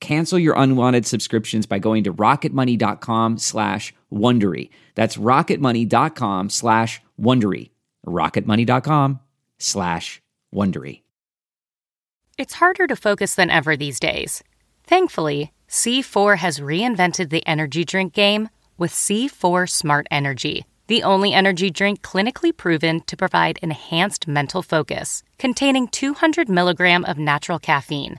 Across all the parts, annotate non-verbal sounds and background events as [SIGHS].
Cancel your unwanted subscriptions by going to rocketmoney.com slash Wondery. That's rocketmoney.com slash Wondery. rocketmoney.com slash Wondery. It's harder to focus than ever these days. Thankfully, C4 has reinvented the energy drink game with C4 Smart Energy, the only energy drink clinically proven to provide enhanced mental focus, containing 200 milligram of natural caffeine,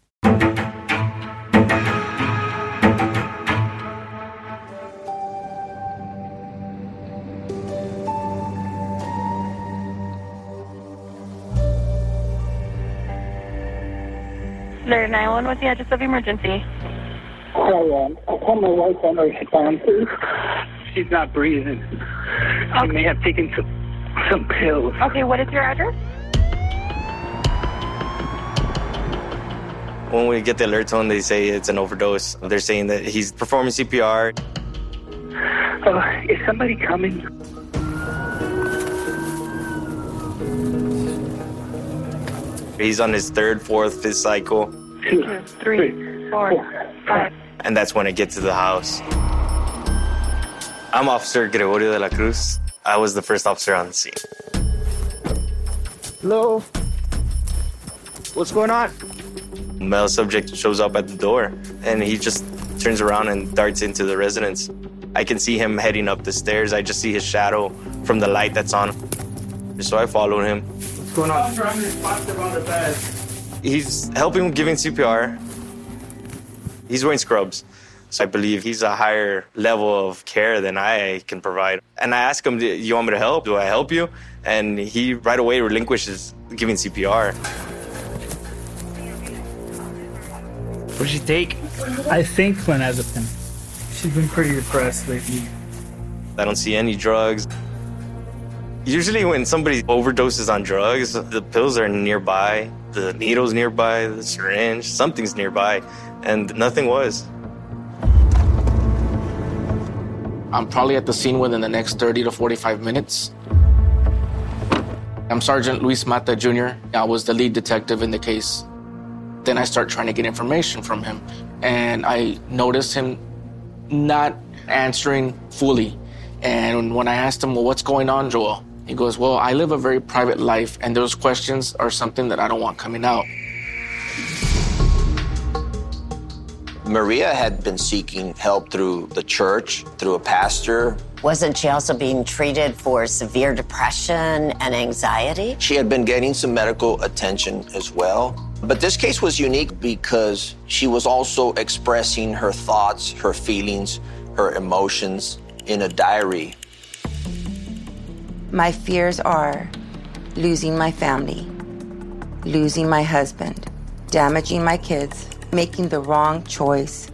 There, 911, what's the address of emergency? Hi, um, I called my wife on her phone, please. She's not breathing. She may have taken some, some pills. Okay, what is your address? When we get the alert tone, they say it's an overdose. They're saying that he's performing CPR. Uh, is somebody coming? He's on his third, fourth, fifth cycle. Two, Two, three, four, five. And that's when I get to the house. I'm Officer Gregorio de la Cruz. I was the first officer on the scene. Hello? What's going on? Male subject shows up at the door and he just turns around and darts into the residence. I can see him heading up the stairs. I just see his shadow from the light that's on. So I followed him. What's going on? He's helping giving CPR. He's wearing scrubs. So I believe he's a higher level of care than I can provide. And I ask him, Do you want me to help? Do I help you? And he right away relinquishes giving CPR. What'd she take? I think clonazepam. She's been pretty depressed lately. I don't see any drugs. Usually, when somebody overdoses on drugs, the pills are nearby, the needle's nearby, the syringe, something's nearby, and nothing was. I'm probably at the scene within the next 30 to 45 minutes. I'm Sergeant Luis Mata Jr. I was the lead detective in the case. Then I start trying to get information from him, and I notice him not answering fully. And when I asked him, Well, what's going on, Joel? He goes, Well, I live a very private life, and those questions are something that I don't want coming out. Maria had been seeking help through the church, through a pastor. Wasn't she also being treated for severe depression and anxiety? She had been getting some medical attention as well. But this case was unique because she was also expressing her thoughts, her feelings, her emotions in a diary. My fears are losing my family, losing my husband, damaging my kids, making the wrong choice.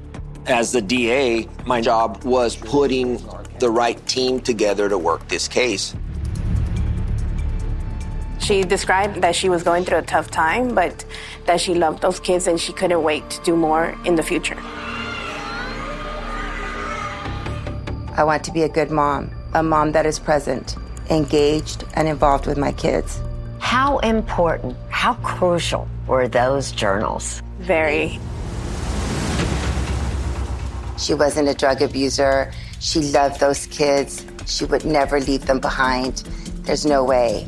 As the DA, my job was putting the right team together to work this case. She described that she was going through a tough time, but that she loved those kids and she couldn't wait to do more in the future. I want to be a good mom, a mom that is present, engaged, and involved with my kids. How important, how crucial, were those journals? Very. She wasn't a drug abuser. She loved those kids. She would never leave them behind. There's no way.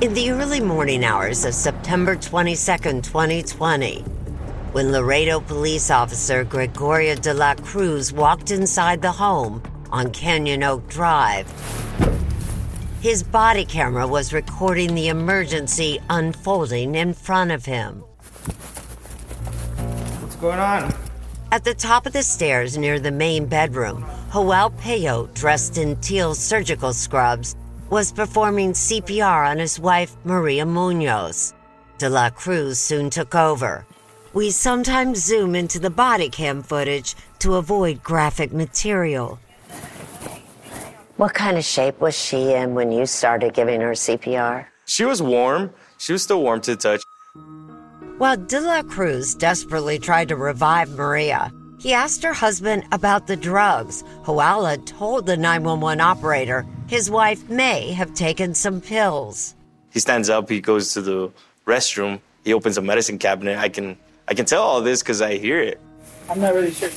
In the early morning hours of September 22, 2020, when Laredo police officer Gregorio de la Cruz walked inside the home on Canyon Oak Drive, his body camera was recording the emergency unfolding in front of him. What's going on? At the top of the stairs near the main bedroom, Joel Peyote, dressed in teal surgical scrubs, was performing CPR on his wife, Maria Munoz. De La Cruz soon took over. We sometimes zoom into the body cam footage to avoid graphic material. What kind of shape was she in when you started giving her CPR? She was warm. She was still warm to the touch. While De La Cruz desperately tried to revive Maria, he asked her husband about the drugs. Joala told the 911 operator his wife may have taken some pills. He stands up, he goes to the restroom, he opens a medicine cabinet. I can I can tell all this because I hear it. I'm not really sure.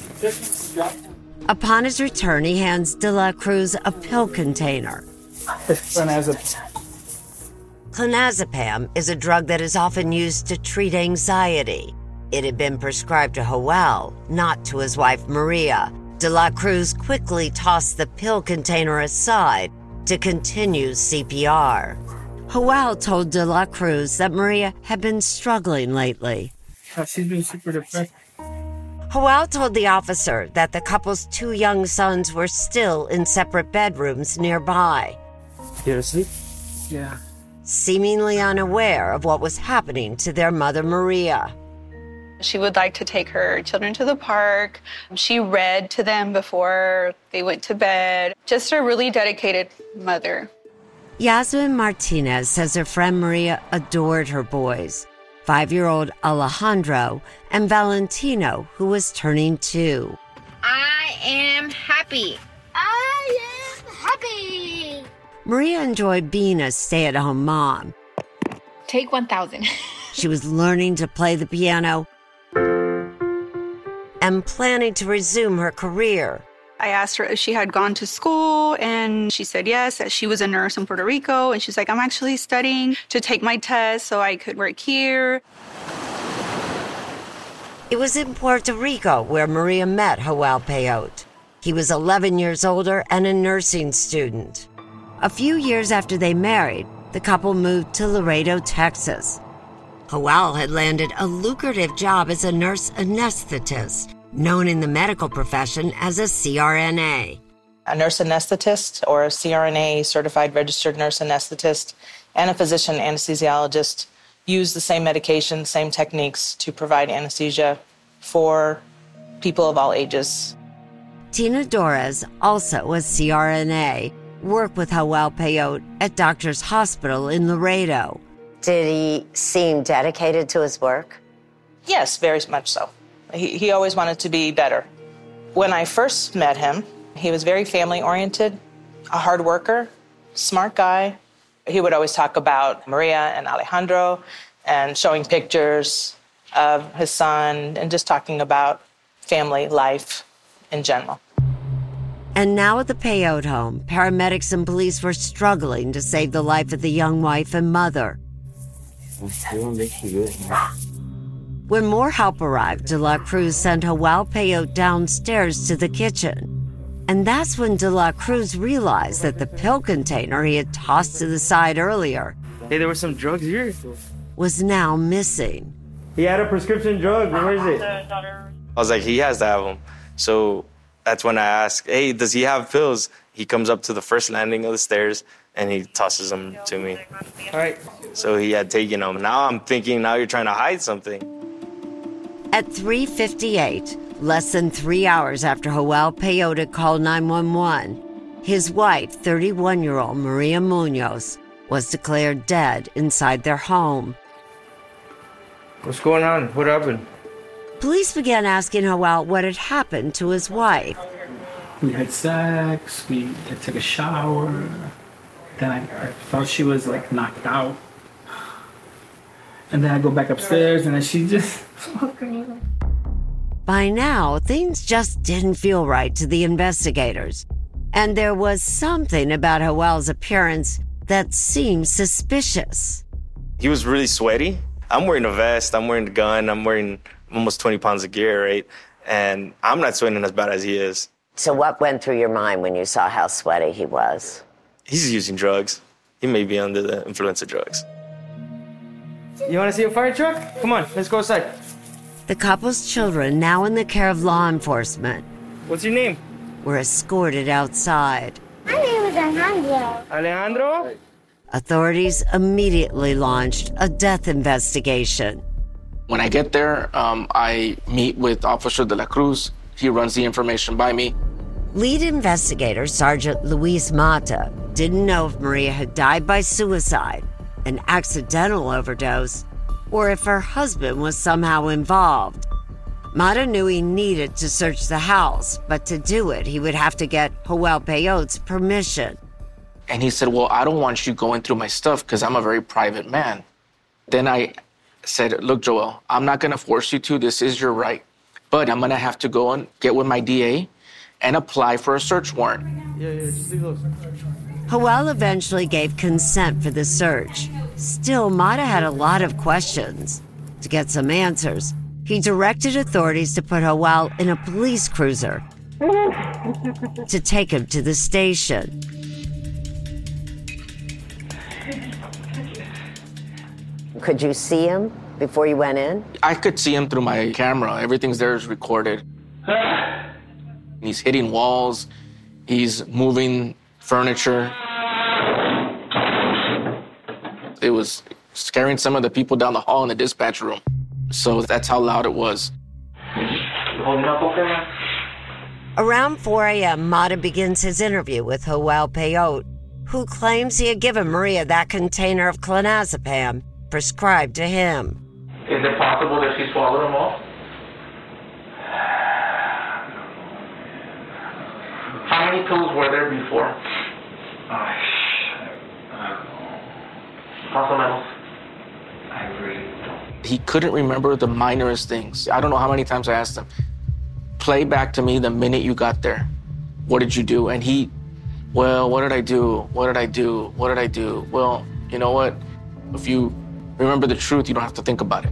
Upon his return, he hands De La Cruz a pill container. Clonazepam is a drug that is often used to treat anxiety. It had been prescribed to Joel, not to his wife Maria. De La Cruz quickly tossed the pill container aside to continue CPR. Joel told De La Cruz that Maria had been struggling lately. she's been super depressed. Joel told the officer that the couple's two young sons were still in separate bedrooms nearby. You asleep? Yeah. Seemingly unaware of what was happening to their mother Maria. She would like to take her children to the park. She read to them before they went to bed. Just a really dedicated mother. Yasmin Martinez says her friend Maria adored her boys five year old Alejandro and Valentino, who was turning two. I am happy. I am happy. Maria enjoyed being a stay at home mom. Take 1,000. [LAUGHS] she was learning to play the piano and planning to resume her career. I asked her if she had gone to school, and she said yes, that she was a nurse in Puerto Rico. And she's like, I'm actually studying to take my test so I could work here. It was in Puerto Rico where Maria met Joel Peyote. He was 11 years older and a nursing student. A few years after they married, the couple moved to Laredo, Texas. Joel had landed a lucrative job as a nurse anesthetist known in the medical profession as a CRNA. A nurse anesthetist or a CRNA certified registered nurse anesthetist and a physician anesthesiologist use the same medication, same techniques to provide anesthesia for people of all ages. Tina Dorez, also a CRNA, worked with Joel Peyote at Doctors Hospital in Laredo. Did he seem dedicated to his work? Yes, very much so. He, he always wanted to be better. When I first met him, he was very family oriented, a hard worker, smart guy. He would always talk about Maria and Alejandro and showing pictures of his son and just talking about family life in general. And now at the Peyote home, paramedics and police were struggling to save the life of the young wife and mother. When more help arrived, De La Cruz sent Joel Peyote downstairs to the kitchen. And that's when De La Cruz realized that the pill container he had tossed to the side earlier Hey, there were some drugs here. was now missing. He had a prescription drug. Where is it? I was like, he has to have them. So that's when I asked, hey, does he have pills? He comes up to the first landing of the stairs and he tosses them to me. All right. So he had taken them. Now I'm thinking, now you're trying to hide something. At 3:58, less than 3 hours after Joel Peyote called 911, his wife, 31-year-old Maria Munoz, was declared dead inside their home. What's going on? What happened? Police began asking Joel what had happened to his wife. We had sex. We I took a shower. Then I, I felt she was like knocked out. And then I go back upstairs, and then she just. [LAUGHS] By now, things just didn't feel right to the investigators. And there was something about Joel's appearance that seemed suspicious. He was really sweaty. I'm wearing a vest. I'm wearing a gun. I'm wearing almost 20 pounds of gear, right? And I'm not sweating as bad as he is. So, what went through your mind when you saw how sweaty he was? He's using drugs. He may be under the influence of drugs. You want to see a fire truck? Come on, let's go outside. The couple's children, now in the care of law enforcement, What's your name? were escorted outside. My name is Alejandro. Alejandro? Authorities immediately launched a death investigation. When I get there, um, I meet with Officer De La Cruz. He runs the information by me. Lead investigator Sergeant Luis Mata didn't know if Maria had died by suicide, an accidental overdose, or if her husband was somehow involved. Mata knew he needed to search the house, but to do it, he would have to get Joel Peyote's permission. And he said, Well, I don't want you going through my stuff because I'm a very private man. Then I said, Look, Joel, I'm not going to force you to. This is your right. But I'm going to have to go and get with my DA and apply for a search warrant. Yeah, yeah, just leave those. Joel eventually gave consent for the search. Still, Mata had a lot of questions. To get some answers, he directed authorities to put Joel in a police cruiser to take him to the station. Could you see him before you went in? I could see him through my camera. Everything's there is recorded. [SIGHS] Ah! He's hitting walls, he's moving furniture. It was scaring some of the people down the hall in the dispatch room. So that's how loud it was. Holding up okay, man? Around 4 a.m., Mata begins his interview with Joel Peyote, who claims he had given Maria that container of clonazepam prescribed to him. Is it possible that she swallowed them all? How many pills were there before? Supplementals. I really don't. He couldn't remember the minorest things. I don't know how many times I asked him, play back to me the minute you got there. What did you do? And he, well, what did I do? What did I do? What did I do? Well, you know what? If you remember the truth, you don't have to think about it.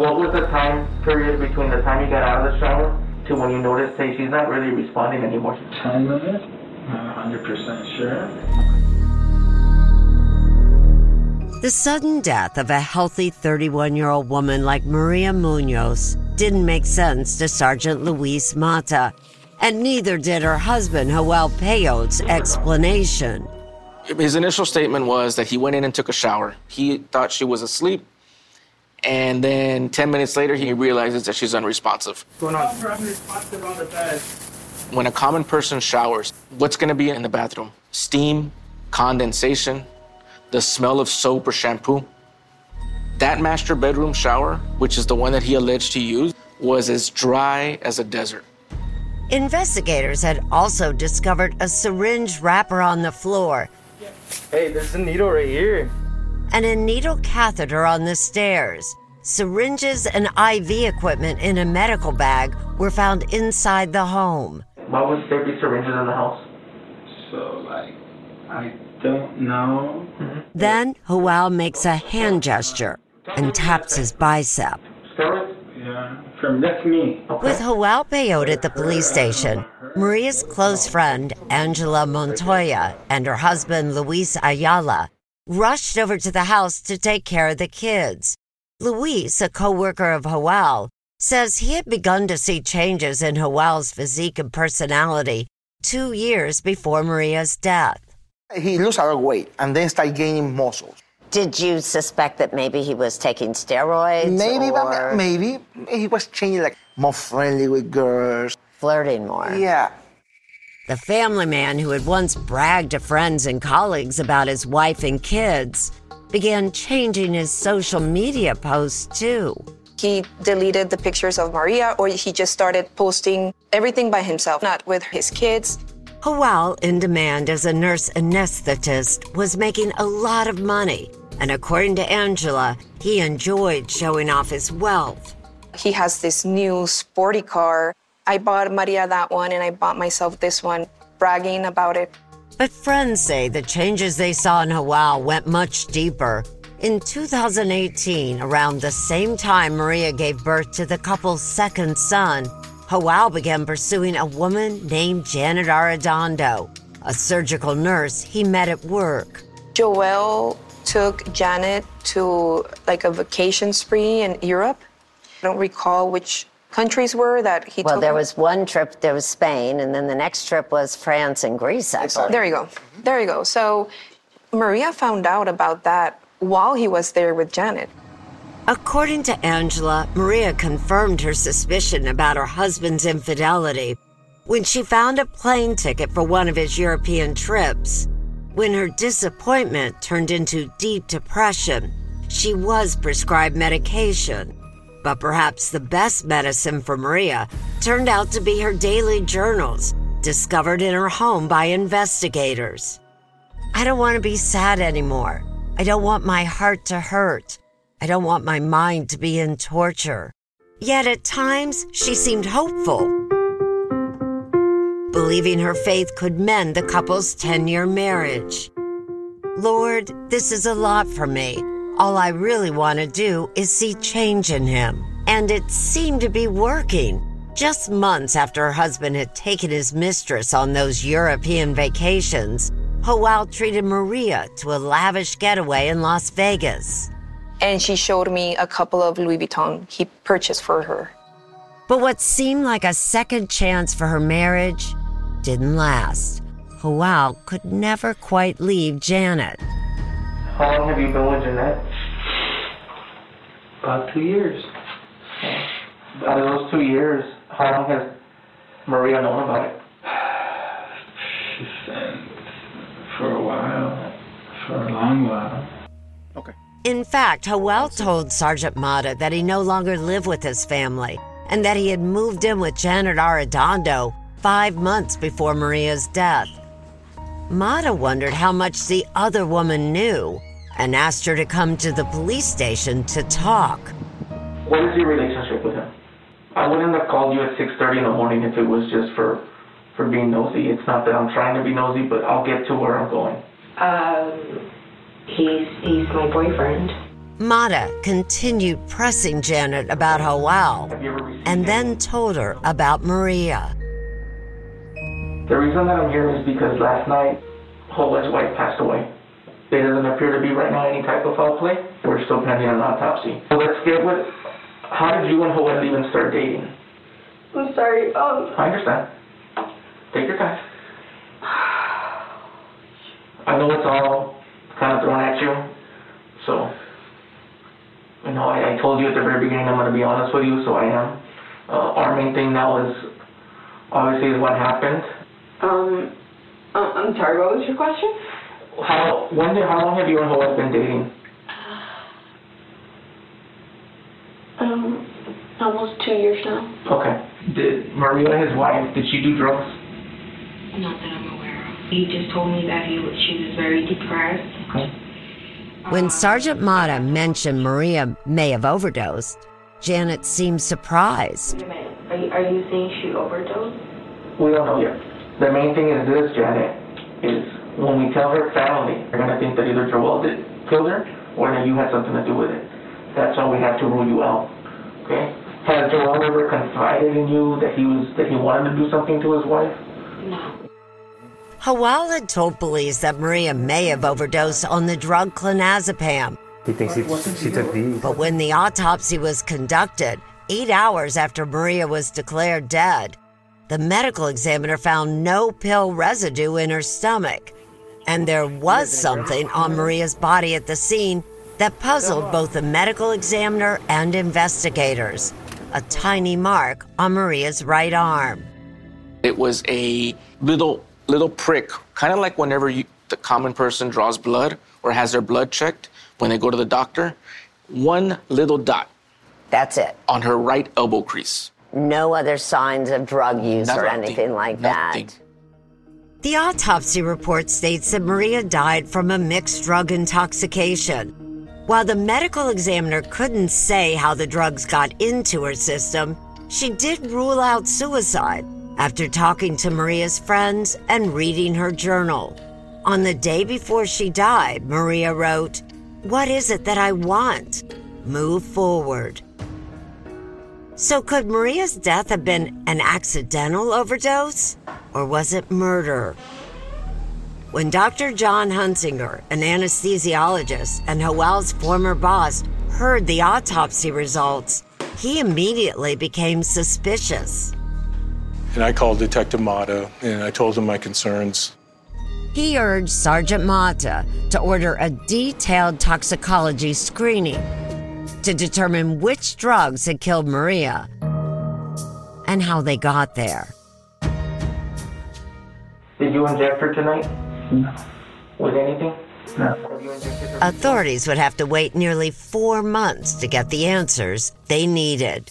What was the time period between the time you got out of the shower to when you noticed, hey, she's not really responding anymore? Time limit? I'm 100% sure. The sudden death of a healthy 31 year old woman like Maria Munoz didn't make sense to Sergeant Luis Mata, and neither did her husband, Joel Peyote's explanation. His initial statement was that he went in and took a shower. He thought she was asleep. And then 10 minutes later, he realizes that she's unresponsive. What's going on? unresponsive on the bed. When a common person showers, what's going to be in the bathroom? Steam, condensation, the smell of soap or shampoo. That master bedroom shower, which is the one that he alleged he used, was as dry as a desert. Investigators had also discovered a syringe wrapper on the floor Hey, there's a needle right here. And a needle catheter on the stairs. Syringes and IV equipment in a medical bag were found inside the home. Why would there be syringes in the house? So, like, I don't know. Then Joel makes a hand gesture and taps his bicep. Steroids? Yeah, from that's me. With Joel Peyote at the police station, Maria's close friend, Angela Montoya, and her husband, Luis Ayala, rushed over to the house to take care of the kids. Luis, a co-worker of Joel, says he had begun to see changes in Joel's physique and personality two years before Maria's death. He lost a lot of weight and then started gaining muscles. Did you suspect that maybe he was taking steroids? Maybe, or but maybe he was changing, like more friendly with girls, flirting more. Yeah. The family man who had once bragged to friends and colleagues about his wife and kids began changing his social media posts too. He deleted the pictures of Maria, or he just started posting everything by himself, not with his kids. Joel, in demand as a nurse anesthetist, was making a lot of money. And according to Angela, he enjoyed showing off his wealth. He has this new sporty car. I bought Maria that one, and I bought myself this one, bragging about it. But friends say the changes they saw in Joel went much deeper. In 2018, around the same time Maria gave birth to the couple's second son, Joel began pursuing a woman named Janet Arredondo, a surgical nurse he met at work. Joel took Janet to like a vacation spree in Europe. I don't recall which countries were that he Well, took. there her. was one trip, there was Spain, and then the next trip was France and Greece, I believe. There you go. There you go. So Maria found out about that while he was there with Janet. According to Angela, Maria confirmed her suspicion about her husband's infidelity when she found a plane ticket for one of his European trips. When her disappointment turned into deep depression, she was prescribed medication. But perhaps the best medicine for Maria turned out to be her daily journals, discovered in her home by investigators. I don't want to be sad anymore. I don't want my heart to hurt. I don't want my mind to be in torture. Yet at times, she seemed hopeful, believing her faith could mend the couple's 10 year marriage. Lord, this is a lot for me. All I really want to do is see change in him. And it seemed to be working. Just months after her husband had taken his mistress on those European vacations, Joel treated Maria to a lavish getaway in Las Vegas. And she showed me a couple of Louis Vuitton he purchased for her. But what seemed like a second chance for her marriage didn't last. Joel could never quite leave Janet. How long have you been with Jeanette? About two years. Out of those two years, how long has Maria known about it? For a while. For a long while. Okay. In fact, Joel told Sergeant Mata that he no longer lived with his family and that he had moved in with Janet Arredondo five months before Maria's death. Mata wondered how much the other woman knew and asked her to come to the police station to talk. What is your relationship with him? I wouldn't have called you at 6.30 in the morning if it was just for, for being nosy. It's not that I'm trying to be nosy, but I'll get to where I'm going. Um, he's he's my boyfriend. Mata continued pressing Janet about Joel and then told her about Maria. The reason that I'm here is because last night, Joel's wife passed away. There doesn't appear to be right now any type of foul play. We're still pending an autopsy. So let's get with, how did you and Joel even start dating? I'm sorry. Um, I understand. Take your time. I know it's all kind of thrown at you, so, you know, I, I told you at the very beginning I'm going to be honest with you, so I am. Uh, our main thing now is, obviously, is what happened. um, uh, I'm sorry. What was your question? How, when did, how long have you and Joel been dating? Um, almost two years now. Okay. Did Maria, his wife, did she do drugs? Not that I'm aware of. He just told me that he was, she was very depressed. Okay. When Sergeant Mata mentioned Maria may have overdosed, Janet seemed surprised. Are you, are you saying she overdosed? We don't know yet. The main thing is this, Janet, is when we tell her family, they're gonna think that either Joel did killed her or that you had something to do with it. That's why we have to rule you out. Okay? Has Joel ever confided in you that he was that he wanted to do something to his wife? No. Joel had told police that Maria may have overdosed on the drug clonazepam. He thinks he, she took these. But when the autopsy was conducted, eight hours after Maria was declared dead, the medical examiner found no pill residue in her stomach. And there was something on Maria's body at the scene that puzzled both the medical examiner and investigators a tiny mark on Maria's right arm. It was a little little prick, kind of like whenever you, the common person draws blood or has their blood checked when they go to the doctor. One little dot. That's it. On her right elbow crease. No other signs of drug use or anything like Nothing. that. The autopsy report states that Maria died from a mixed drug intoxication. While the medical examiner couldn't say how the drugs got into her system, she did rule out suicide after talking to Maria's friends and reading her journal. On the day before she died, Maria wrote, What is it that I want? Move forward. So, could Maria's death have been an accidental overdose? Or was it murder? When Dr. John Hunsinger, an anesthesiologist and Joel's former boss, heard the autopsy results, he immediately became suspicious. And I called Detective Mata and I told him my concerns. He urged Sergeant Mata to order a detailed toxicology screening to determine which drugs had killed Maria and how they got there. Did you inject her tonight? No. With anything? No. Authorities would have to wait nearly four months to get the answers they needed.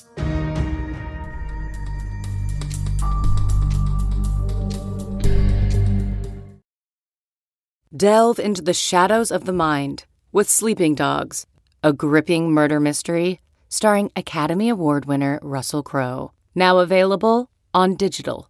Delve into the shadows of the mind with Sleeping Dogs, a gripping murder mystery starring Academy Award winner Russell Crowe. Now available on digital.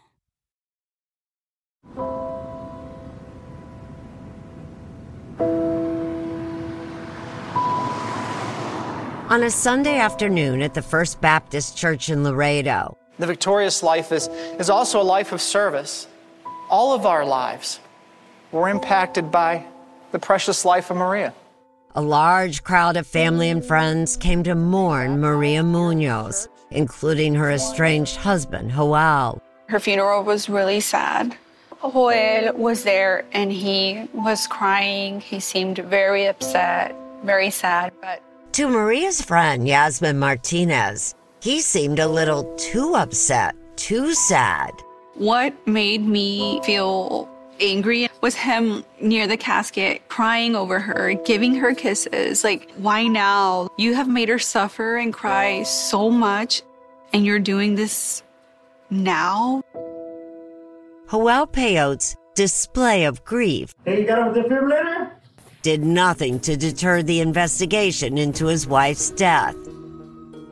On a Sunday afternoon at the First Baptist Church in Laredo, The victorious life is, is also a life of service. All of our lives were impacted by the precious life of Maria. a large crowd of family and friends came to mourn Maria Munoz, including her estranged husband, Joel. Her funeral was really sad. Joel was there and he was crying. He seemed very upset, very sad, but To Maria's friend, Yasmin Martinez, he seemed a little too upset, too sad. what made me feel angry was him near the casket crying over her, giving her kisses. Like, why now? You have made her suffer and cry so much, and you're doing this now? Joel Peyote's display of grief Hey, you got a defibrillator? Did nothing to deter the investigation into his wife's death.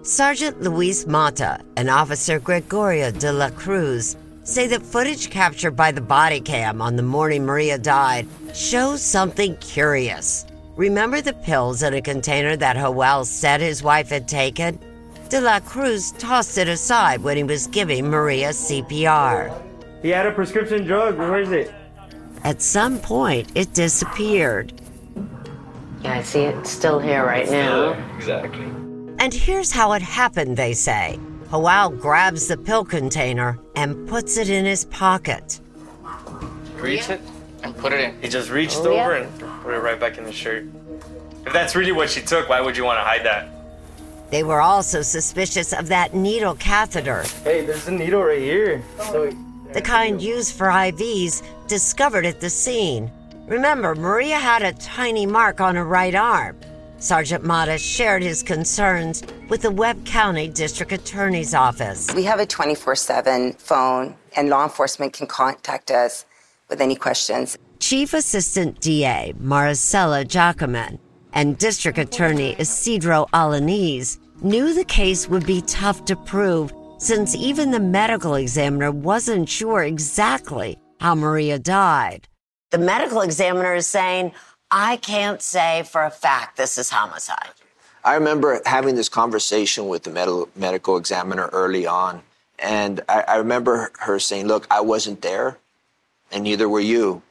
Sergeant Luis Mata and Officer Gregorio de la Cruz say that footage captured by the body cam on the morning Maria died shows something curious. Remember the pills in a container that Joel said his wife had taken? De la Cruz tossed it aside when he was giving Maria CPR. He had a prescription drug. Where is it? At some point, it disappeared. Yeah, I see it still here right now. Exactly. And here's how it happened, they say. Joel grabs the pill container and puts it in his pocket. Reach it and put it in. He just reached Oh, yeah. over and put it right back in the shirt. If that's really what she took, why would you want to hide that? They were also suspicious of that needle catheter, Hey, there's a needle right here. So the kind used for IVs, discovered at the scene. Remember, Maria had a tiny mark on her right arm. Sergeant Mata shared his concerns with the Webb County District Attorney's Office. We have a 24 7 phone, and law enforcement can contact us with any questions. Chief Assistant DA Maricela Jacoman and District Attorney Isidro Alaniz knew the case would be tough to prove since even the medical examiner wasn't sure exactly how Maria died. The medical examiner is saying, I can't say for a fact this is homicide. I remember having this conversation with the med- medical examiner early on, and I, I remember her saying, Look, I wasn't there, and neither were you.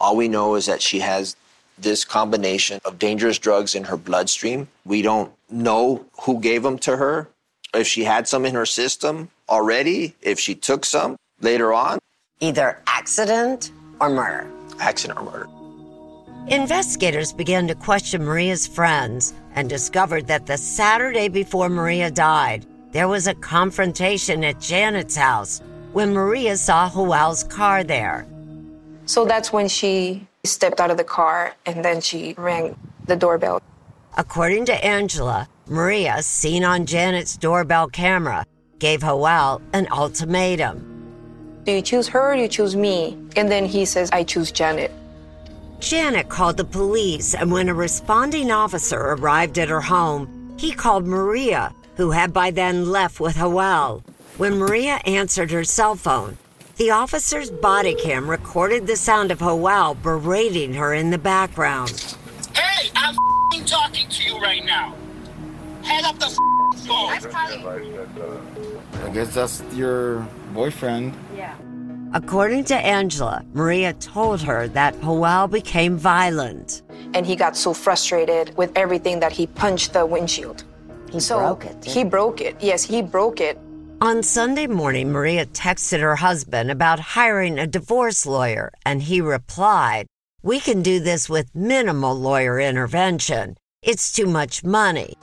All we know is that she has this combination of dangerous drugs in her bloodstream. We don't know who gave them to her, if she had some in her system already, if she took some later on. Either accident or murder. Accident or murder. Investigators began to question Maria's friends and discovered that the Saturday before Maria died, there was a confrontation at Janet's house when Maria saw Joel's car there. So that's when she stepped out of the car and then she rang the doorbell. According to Angela, Maria, seen on Janet's doorbell camera, gave Joel an ultimatum. Do you choose her or do you choose me? And then he says, I choose Janet. Janet called the police, and when a responding officer arrived at her home, he called Maria, who had by then left with Joel. When Maria answered her cell phone, the officer's body cam recorded the sound of Joel berating her in the background. Hey, I'm f***ing talking to you right now. Hang up the f***ing phone. I guess that's your boyfriend. Yeah. According to Angela, Maria told her that Joel became violent. And he got so frustrated with everything that he punched the windshield. He so broke it, He broke it. Yes, he broke it. On Sunday morning, Maria texted her husband about hiring a divorce lawyer, and he replied, We can do this with minimal lawyer intervention. It's too much money.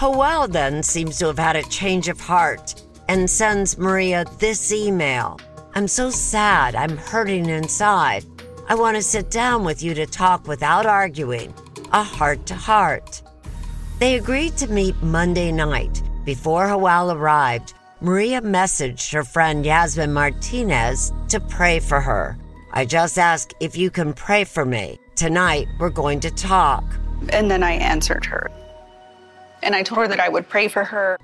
Joel then seems to have had a change of heart and sends Maria this email I'm so sad. I'm hurting inside. I want to sit down with you to talk without arguing, a heart to heart. They agreed to meet Monday night. Before Joel arrived, Maria messaged her friend Yasmin Martinez to pray for her. I just ask if you can pray for me. Tonight, we're going to talk. And then I answered her. And I told her that I would pray for her.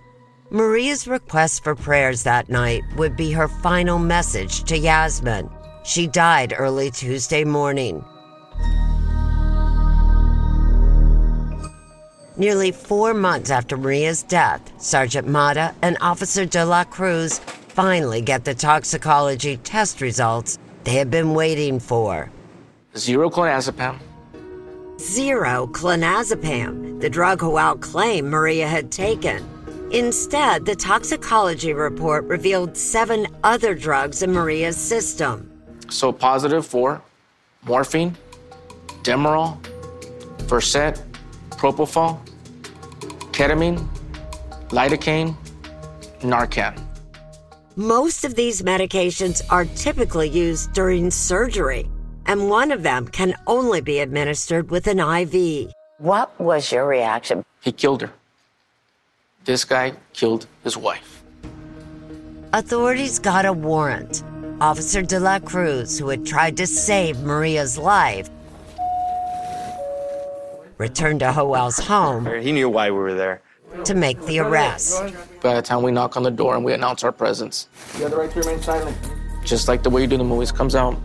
Maria's request for prayers that night would be her final message to Yasmin. She died early Tuesday morning. Nearly four months after Maria's death, Sergeant Mata and Officer De La Cruz finally get the toxicology test results they have been waiting for. Zero clonazepam. Zero clonazepam, the drug Joel claimed Maria had taken. Instead, the toxicology report revealed seven other drugs in Maria's system. So positive for morphine, Demerol, Versed, Propofol, ketamine, lidocaine, Narcan. Most of these medications are typically used during surgery, and one of them can only be administered with an IV. What was your reaction? He killed her. This guy killed his wife. Authorities got a warrant. Officer De La Cruz, who had tried to save Maria's life, returned to Joel's home He knew why we were there. to make the arrest. By the time we knock on the door and we announce our presence, You have the right to remain silent. just like the way you do in the movies, comes out.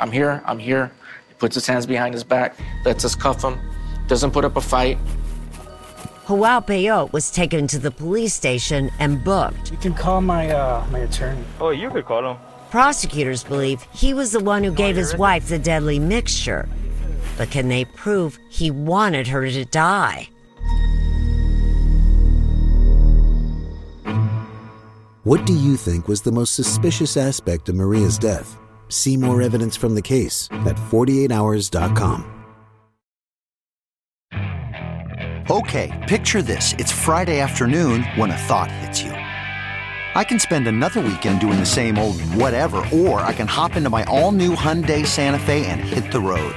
I'm here, I'm here. He puts his hands behind his back, lets us cuff him, doesn't put up a fight. Joel Peyote was taken to the police station and booked. You can call my uh, my attorney. Oh, you could call him. Prosecutors believe he was the one who gave his wife the deadly mixture. But can they prove he wanted her to die? What do you think was the most suspicious aspect of Maria's death? See more [CLEARS THROAT] evidence from the case at 48hours.com. Okay, picture this. It's Friday afternoon when a thought hits you. I can spend another weekend doing the same old whatever, or I can hop into my all new Hyundai Santa Fe and hit the road.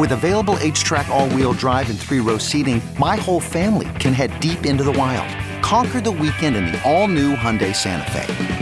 With available H track, all wheel drive, and three row seating, my whole family can head deep into the wild. Conquer the weekend in the all new Hyundai Santa Fe.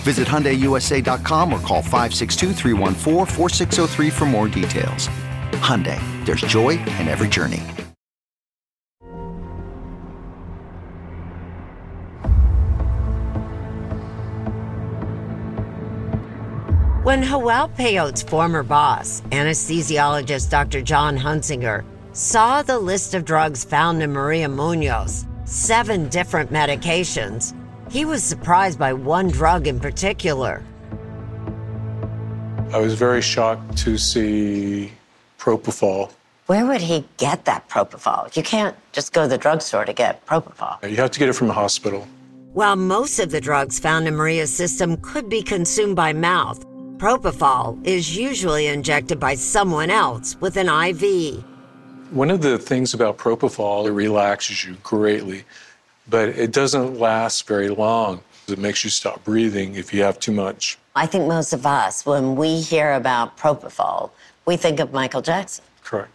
Visit HyundaiUSA.com or call 562-314-4603 for more details. Hyundai, there's joy in every journey. When Joel Peyote's former boss, anesthesiologist Dr. John Hunsinger, saw the list of drugs found in Maria Muñoz, seven different medications, he was surprised by one drug in particular. I was very shocked to see propofol. Where would he get that propofol? You can't just go to the drugstore to get propofol. You have to get it from the hospital. While most of the drugs found in Maria's system could be consumed by mouth, propofol is usually injected by someone else with an IV. One of the things about propofol, it relaxes you greatly, but it doesn't last very long. It makes you stop breathing if you have too much. I think most of us, when we hear about propofol, we think of Michael Jackson. Correct.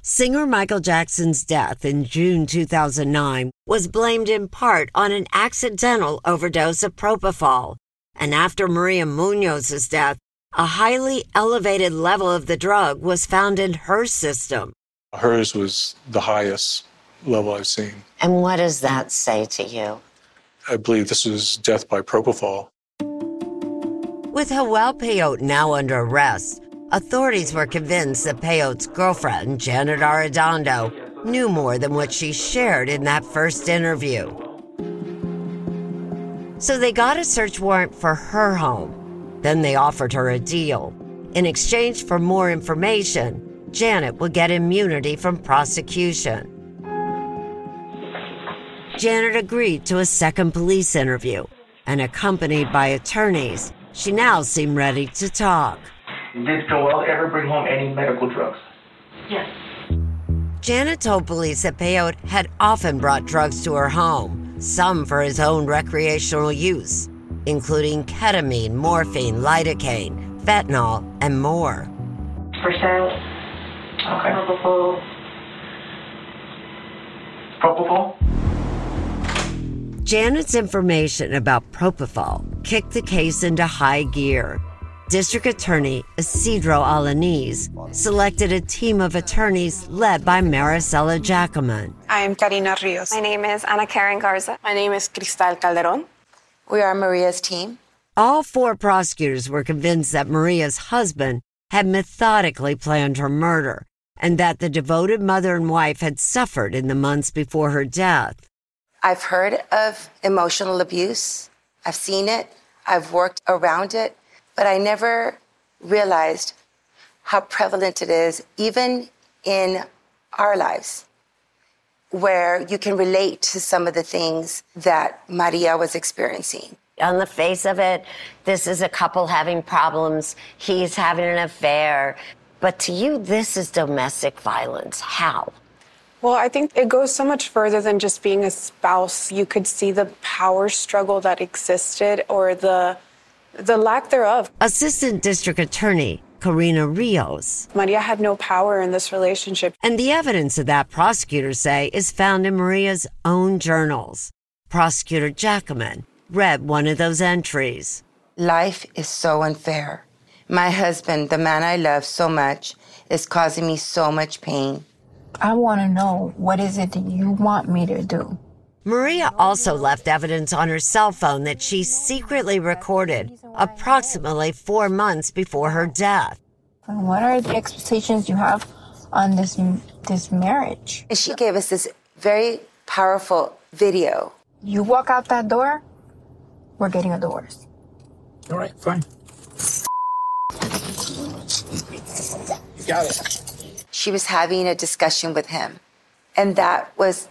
Singer Michael Jackson's death in June 2009 was blamed in part on an accidental overdose of propofol. And after Maria Muñoz's death, a highly elevated level of the drug was found in her system. Hers was the highest level I've seen. And what does that say to you? I believe this was death by propofol. With Joel Peyote now under arrest, authorities were convinced that Peyote's girlfriend, Janet Arredondo, knew more than what she shared in that first interview. So they got a search warrant for her home. Then they offered her a deal. In exchange for more information, Janet would get immunity from prosecution. Janet agreed to a second police interview, and accompanied by attorneys, she now seemed ready to talk. Did Joel ever bring home any medical drugs? Yes. Janet told police that Peyote had often brought drugs to her home, some for his own recreational use, including ketamine, morphine, lidocaine, fentanyl, and more. For sale. Okay. Propofol. Propofol? Janet's information about propofol kicked the case into high gear. District Attorney Isidro Alaniz selected a team of attorneys led by Maricela Jackman. I am Karina Rios. My name is Ana Karen Garza. My name is Cristal Calderon. We are Maria's team. All four prosecutors were convinced that Maria's husband had methodically planned her murder and that the devoted mother and wife had suffered in the months before her death. I've heard of emotional abuse. I've seen it. I've worked around it, but I never realized how prevalent it is, even in our lives, where you can relate to some of the things that Maria was experiencing. On the face of it, this is a couple having problems. He's having an affair. But to you, this is domestic violence. How? Well, I think it goes so much further than just being a spouse. You could see the power struggle that existed or the the lack thereof. Assistant District Attorney Karina Rios. Maria had no power in this relationship. And the evidence of that, prosecutors say, is found in Maria's own journals. Prosecutor Jackman read one of those entries. Life is so unfair. My husband, the man I love so much, is causing me so much pain. I want to know what is it that you want me to do? Maria also left evidence on her cell phone that she secretly recorded approximately four months before her death. And what are the expectations you have on this this marriage? And she gave us this very powerful video. You walk out that door, we're getting a divorce. All right, fine. You got it. She was having a discussion with him, and that was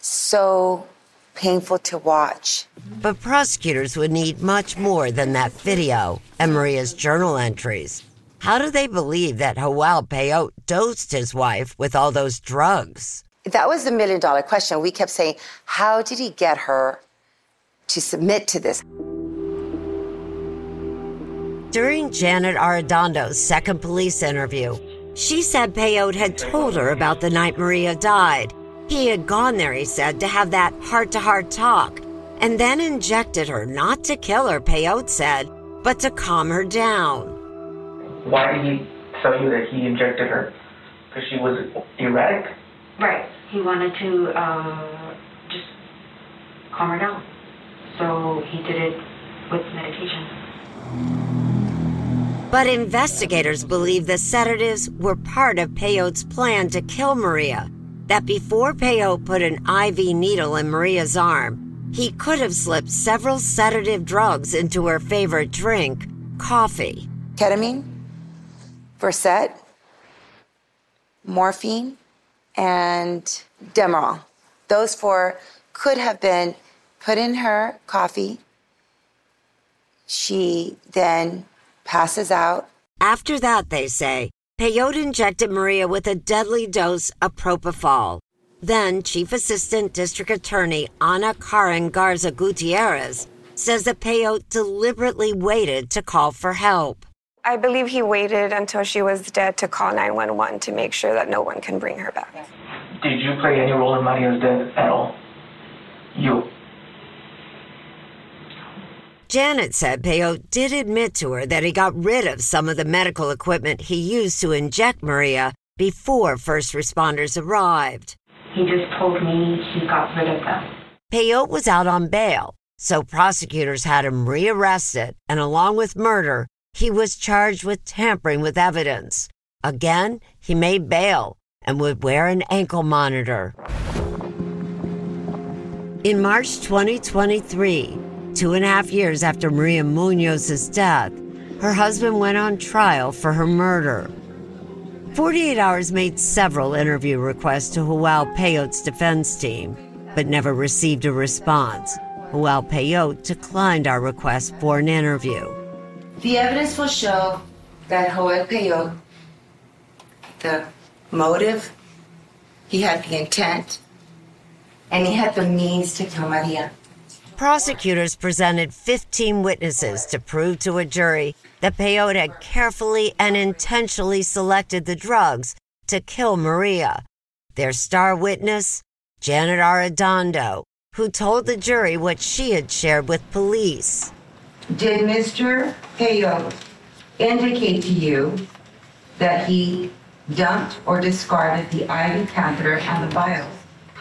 so painful to watch. But prosecutors would need much more than that video and Maria's journal entries. How do they believe that Joel Peyote dosed his wife with all those drugs? That was the million dollar question. We kept saying, how did he get her to submit to this? During Janet Arredondo's second police interview, she said Peyote had told her about the night Maria died. He had gone there, he said, to have that heart to heart talk, and then injected her not to kill her, Peyote said, but to calm her down. Why did he tell you that he injected her? Because she was erratic? Right. He wanted to uh, just calm her down. So he did it with medication. But investigators believe the sedatives were part of Peyote's plan to kill Maria. That before Peyote put an IV needle in Maria's arm, he could have slipped several sedative drugs into her favorite drink, coffee. Ketamine, Versed, morphine, and Demerol. Those four could have been put in her coffee. She then passes out. After that, they say, Peyote injected Maria with a deadly dose of propofol. Then, Chief Assistant District Attorney Ana Karen Garza Gutierrez says that Peyote deliberately waited to call for help. I believe he waited until she was dead to call 911 to make sure that no one can bring her back. Did you play any role in Maria's death at all? You. Janet said Peyote did admit to her that he got rid of some of the medical equipment he used to inject Maria before first responders arrived. He just told me he got rid of them. Peyote was out on bail, so prosecutors had him rearrested, and along with murder, he was charged with tampering with evidence. Again, he made bail, and would wear an ankle monitor. In March 2023, two and a half years after Maria Muñoz's death, her husband went on trial for her murder. 48 Hours made several interview requests to Joel Peyote's defense team, but never received a response. Joel Peyote declined our request for an interview. The evidence will show that Joel Peyote, the motive, he had the intent, and he had the means to kill Maria. Prosecutors presented 15 witnesses to prove to a jury that Peyote had carefully and intentionally selected the drugs to kill Maria. Their star witness, Janet Arredondo, who told the jury what she had shared with police. Did Mr. Peyote indicate to you that he dumped or discarded the IV catheter and the vials?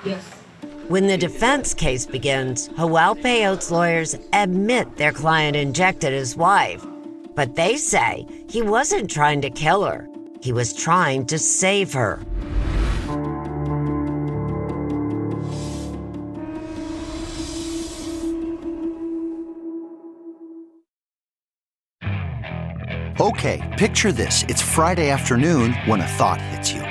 Yes. When the defense case begins, Peyote's lawyers admit their client injected his wife, but they say he wasn't trying to kill her. He was trying to save her. Okay, picture this. It's Friday afternoon when a thought hits you.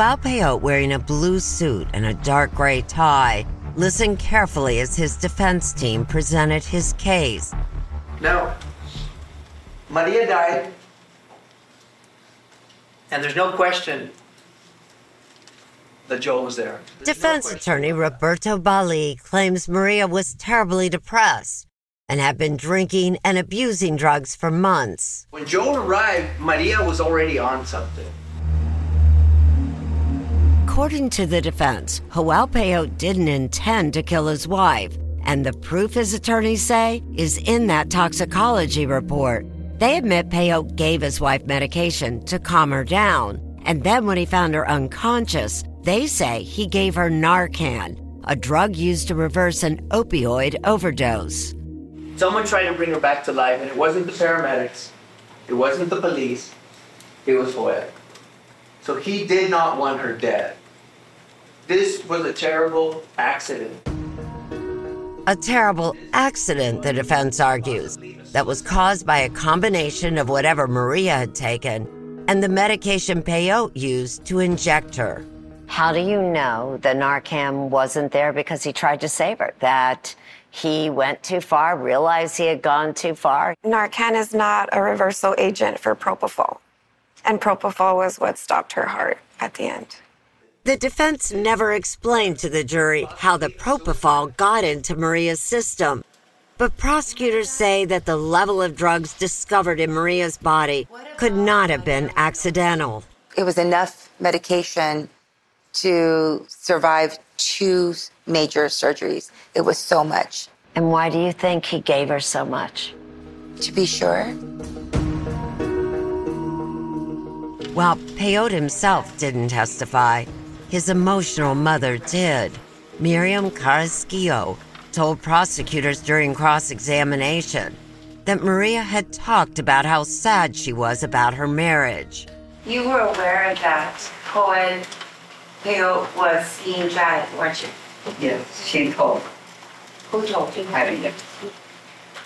Joel Peyote, wearing a blue suit and a dark gray tie, listened carefully as his defense team presented his case. Now, Maria died, and there's no question that Joel was there. Defense attorney Roberto Balli claims Maria was terribly depressed and had been drinking and abusing drugs for months. When Joel arrived, Maria was already on something. According to the defense, Joel Peyote didn't intend to kill his wife, and the proof his attorneys say is in that toxicology report. They admit Peyote gave his wife medication to calm her down, and then when he found her unconscious, they say he gave her Narcan, a drug used to reverse an opioid overdose. Someone tried to bring her back to life, and it wasn't the paramedics, it wasn't the police, it was Joel. So he did not want her dead. This was a terrible accident. A terrible accident, the defense argues, that was caused by a combination of whatever Maria had taken and the medication Peyote used to inject her. How do you know the Narcan wasn't there because he tried to save her? That he went too far, realized he had gone too far? Narcan is not a reversal agent for propofol. And propofol was what stopped her heart at the end. The defense never explained to the jury how the propofol got into Maria's system. But prosecutors say that the level of drugs discovered in Maria's body could not have been accidental. It was enough medication to survive two major surgeries. It was so much. And why do you think he gave her so much? To be sure. While Peyote himself didn't testify, his emotional mother did. Miriam Carrasquillo told prosecutors during cross examination that Maria had talked about how sad she was about her marriage. You were aware that Joel Peyote was seeing Janet, weren't you? Yes, she told. Who told you? I didn't.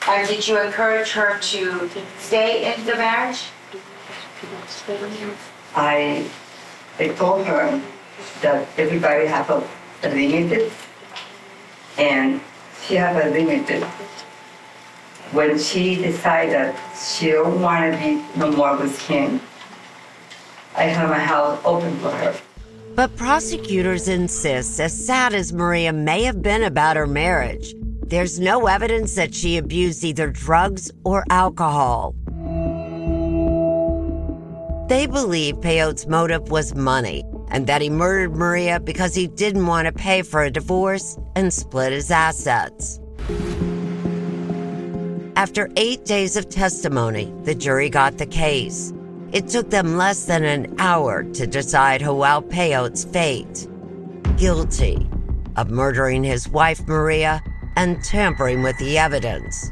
And did you encourage her to stay in the marriage? I, I told her that everybody have a, a limit, and she have a limit. When she decided she don't want to be no more with him, I have my house open for her. But prosecutors insist, as sad as Maria may have been about her marriage, there's no evidence that she abused either drugs or alcohol. They believe Peyote's motive was money and that he murdered Maria because he didn't want to pay for a divorce and split his assets. After eight days of testimony, the jury got the case. It took them less than an hour to decide Joel Peyote's fate. Guilty of murdering his wife Maria and tampering with the evidence.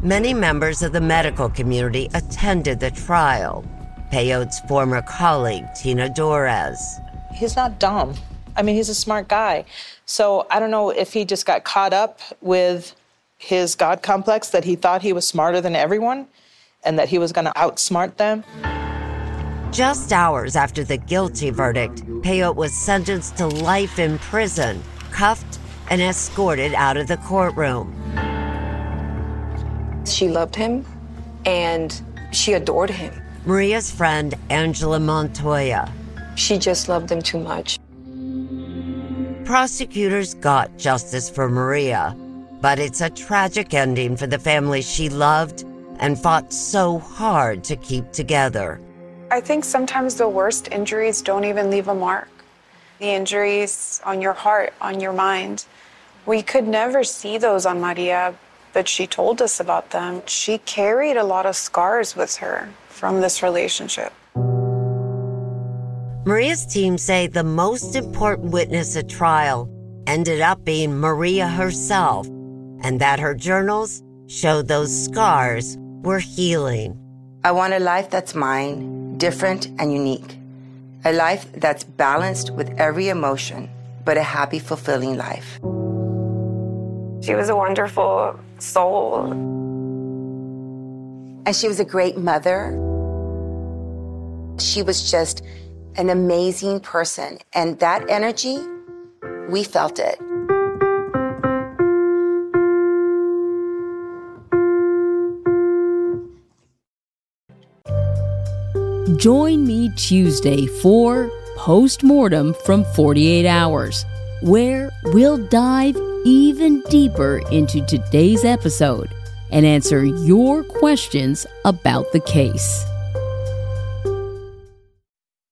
Many members of the medical community attended the trial. Peyote's former colleague, Tina Dorez. He's not dumb. I mean, he's a smart guy. So I don't know if he just got caught up with his God complex that he thought he was smarter than everyone and that he was going to outsmart them. Just hours after the guilty verdict, Peyote was sentenced to life in prison, cuffed, and escorted out of the courtroom. She loved him and she adored him. Maria's friend, Angela Montoya. She just loved him too much. Prosecutors got justice for Maria, but it's a tragic ending for the family she loved and fought so hard to keep together. I think sometimes the worst injuries don't even leave a mark. The injuries on your heart, on your mind. We could never see those on Maria, but she told us about them. She carried a lot of scars with her from this relationship. Maria's team say the most important witness at trial ended up being Maria herself, and that her journals showed those scars were healing. I want a life that's mine, different and unique. A life that's balanced with every emotion, but a happy, fulfilling life. She was a wonderful soul. And she was a great mother. She was just an amazing person. And that energy, we felt it. Join me Tuesday for Postmortem from 48 Hours, where we'll dive even deeper into today's episode and answer your questions about the case.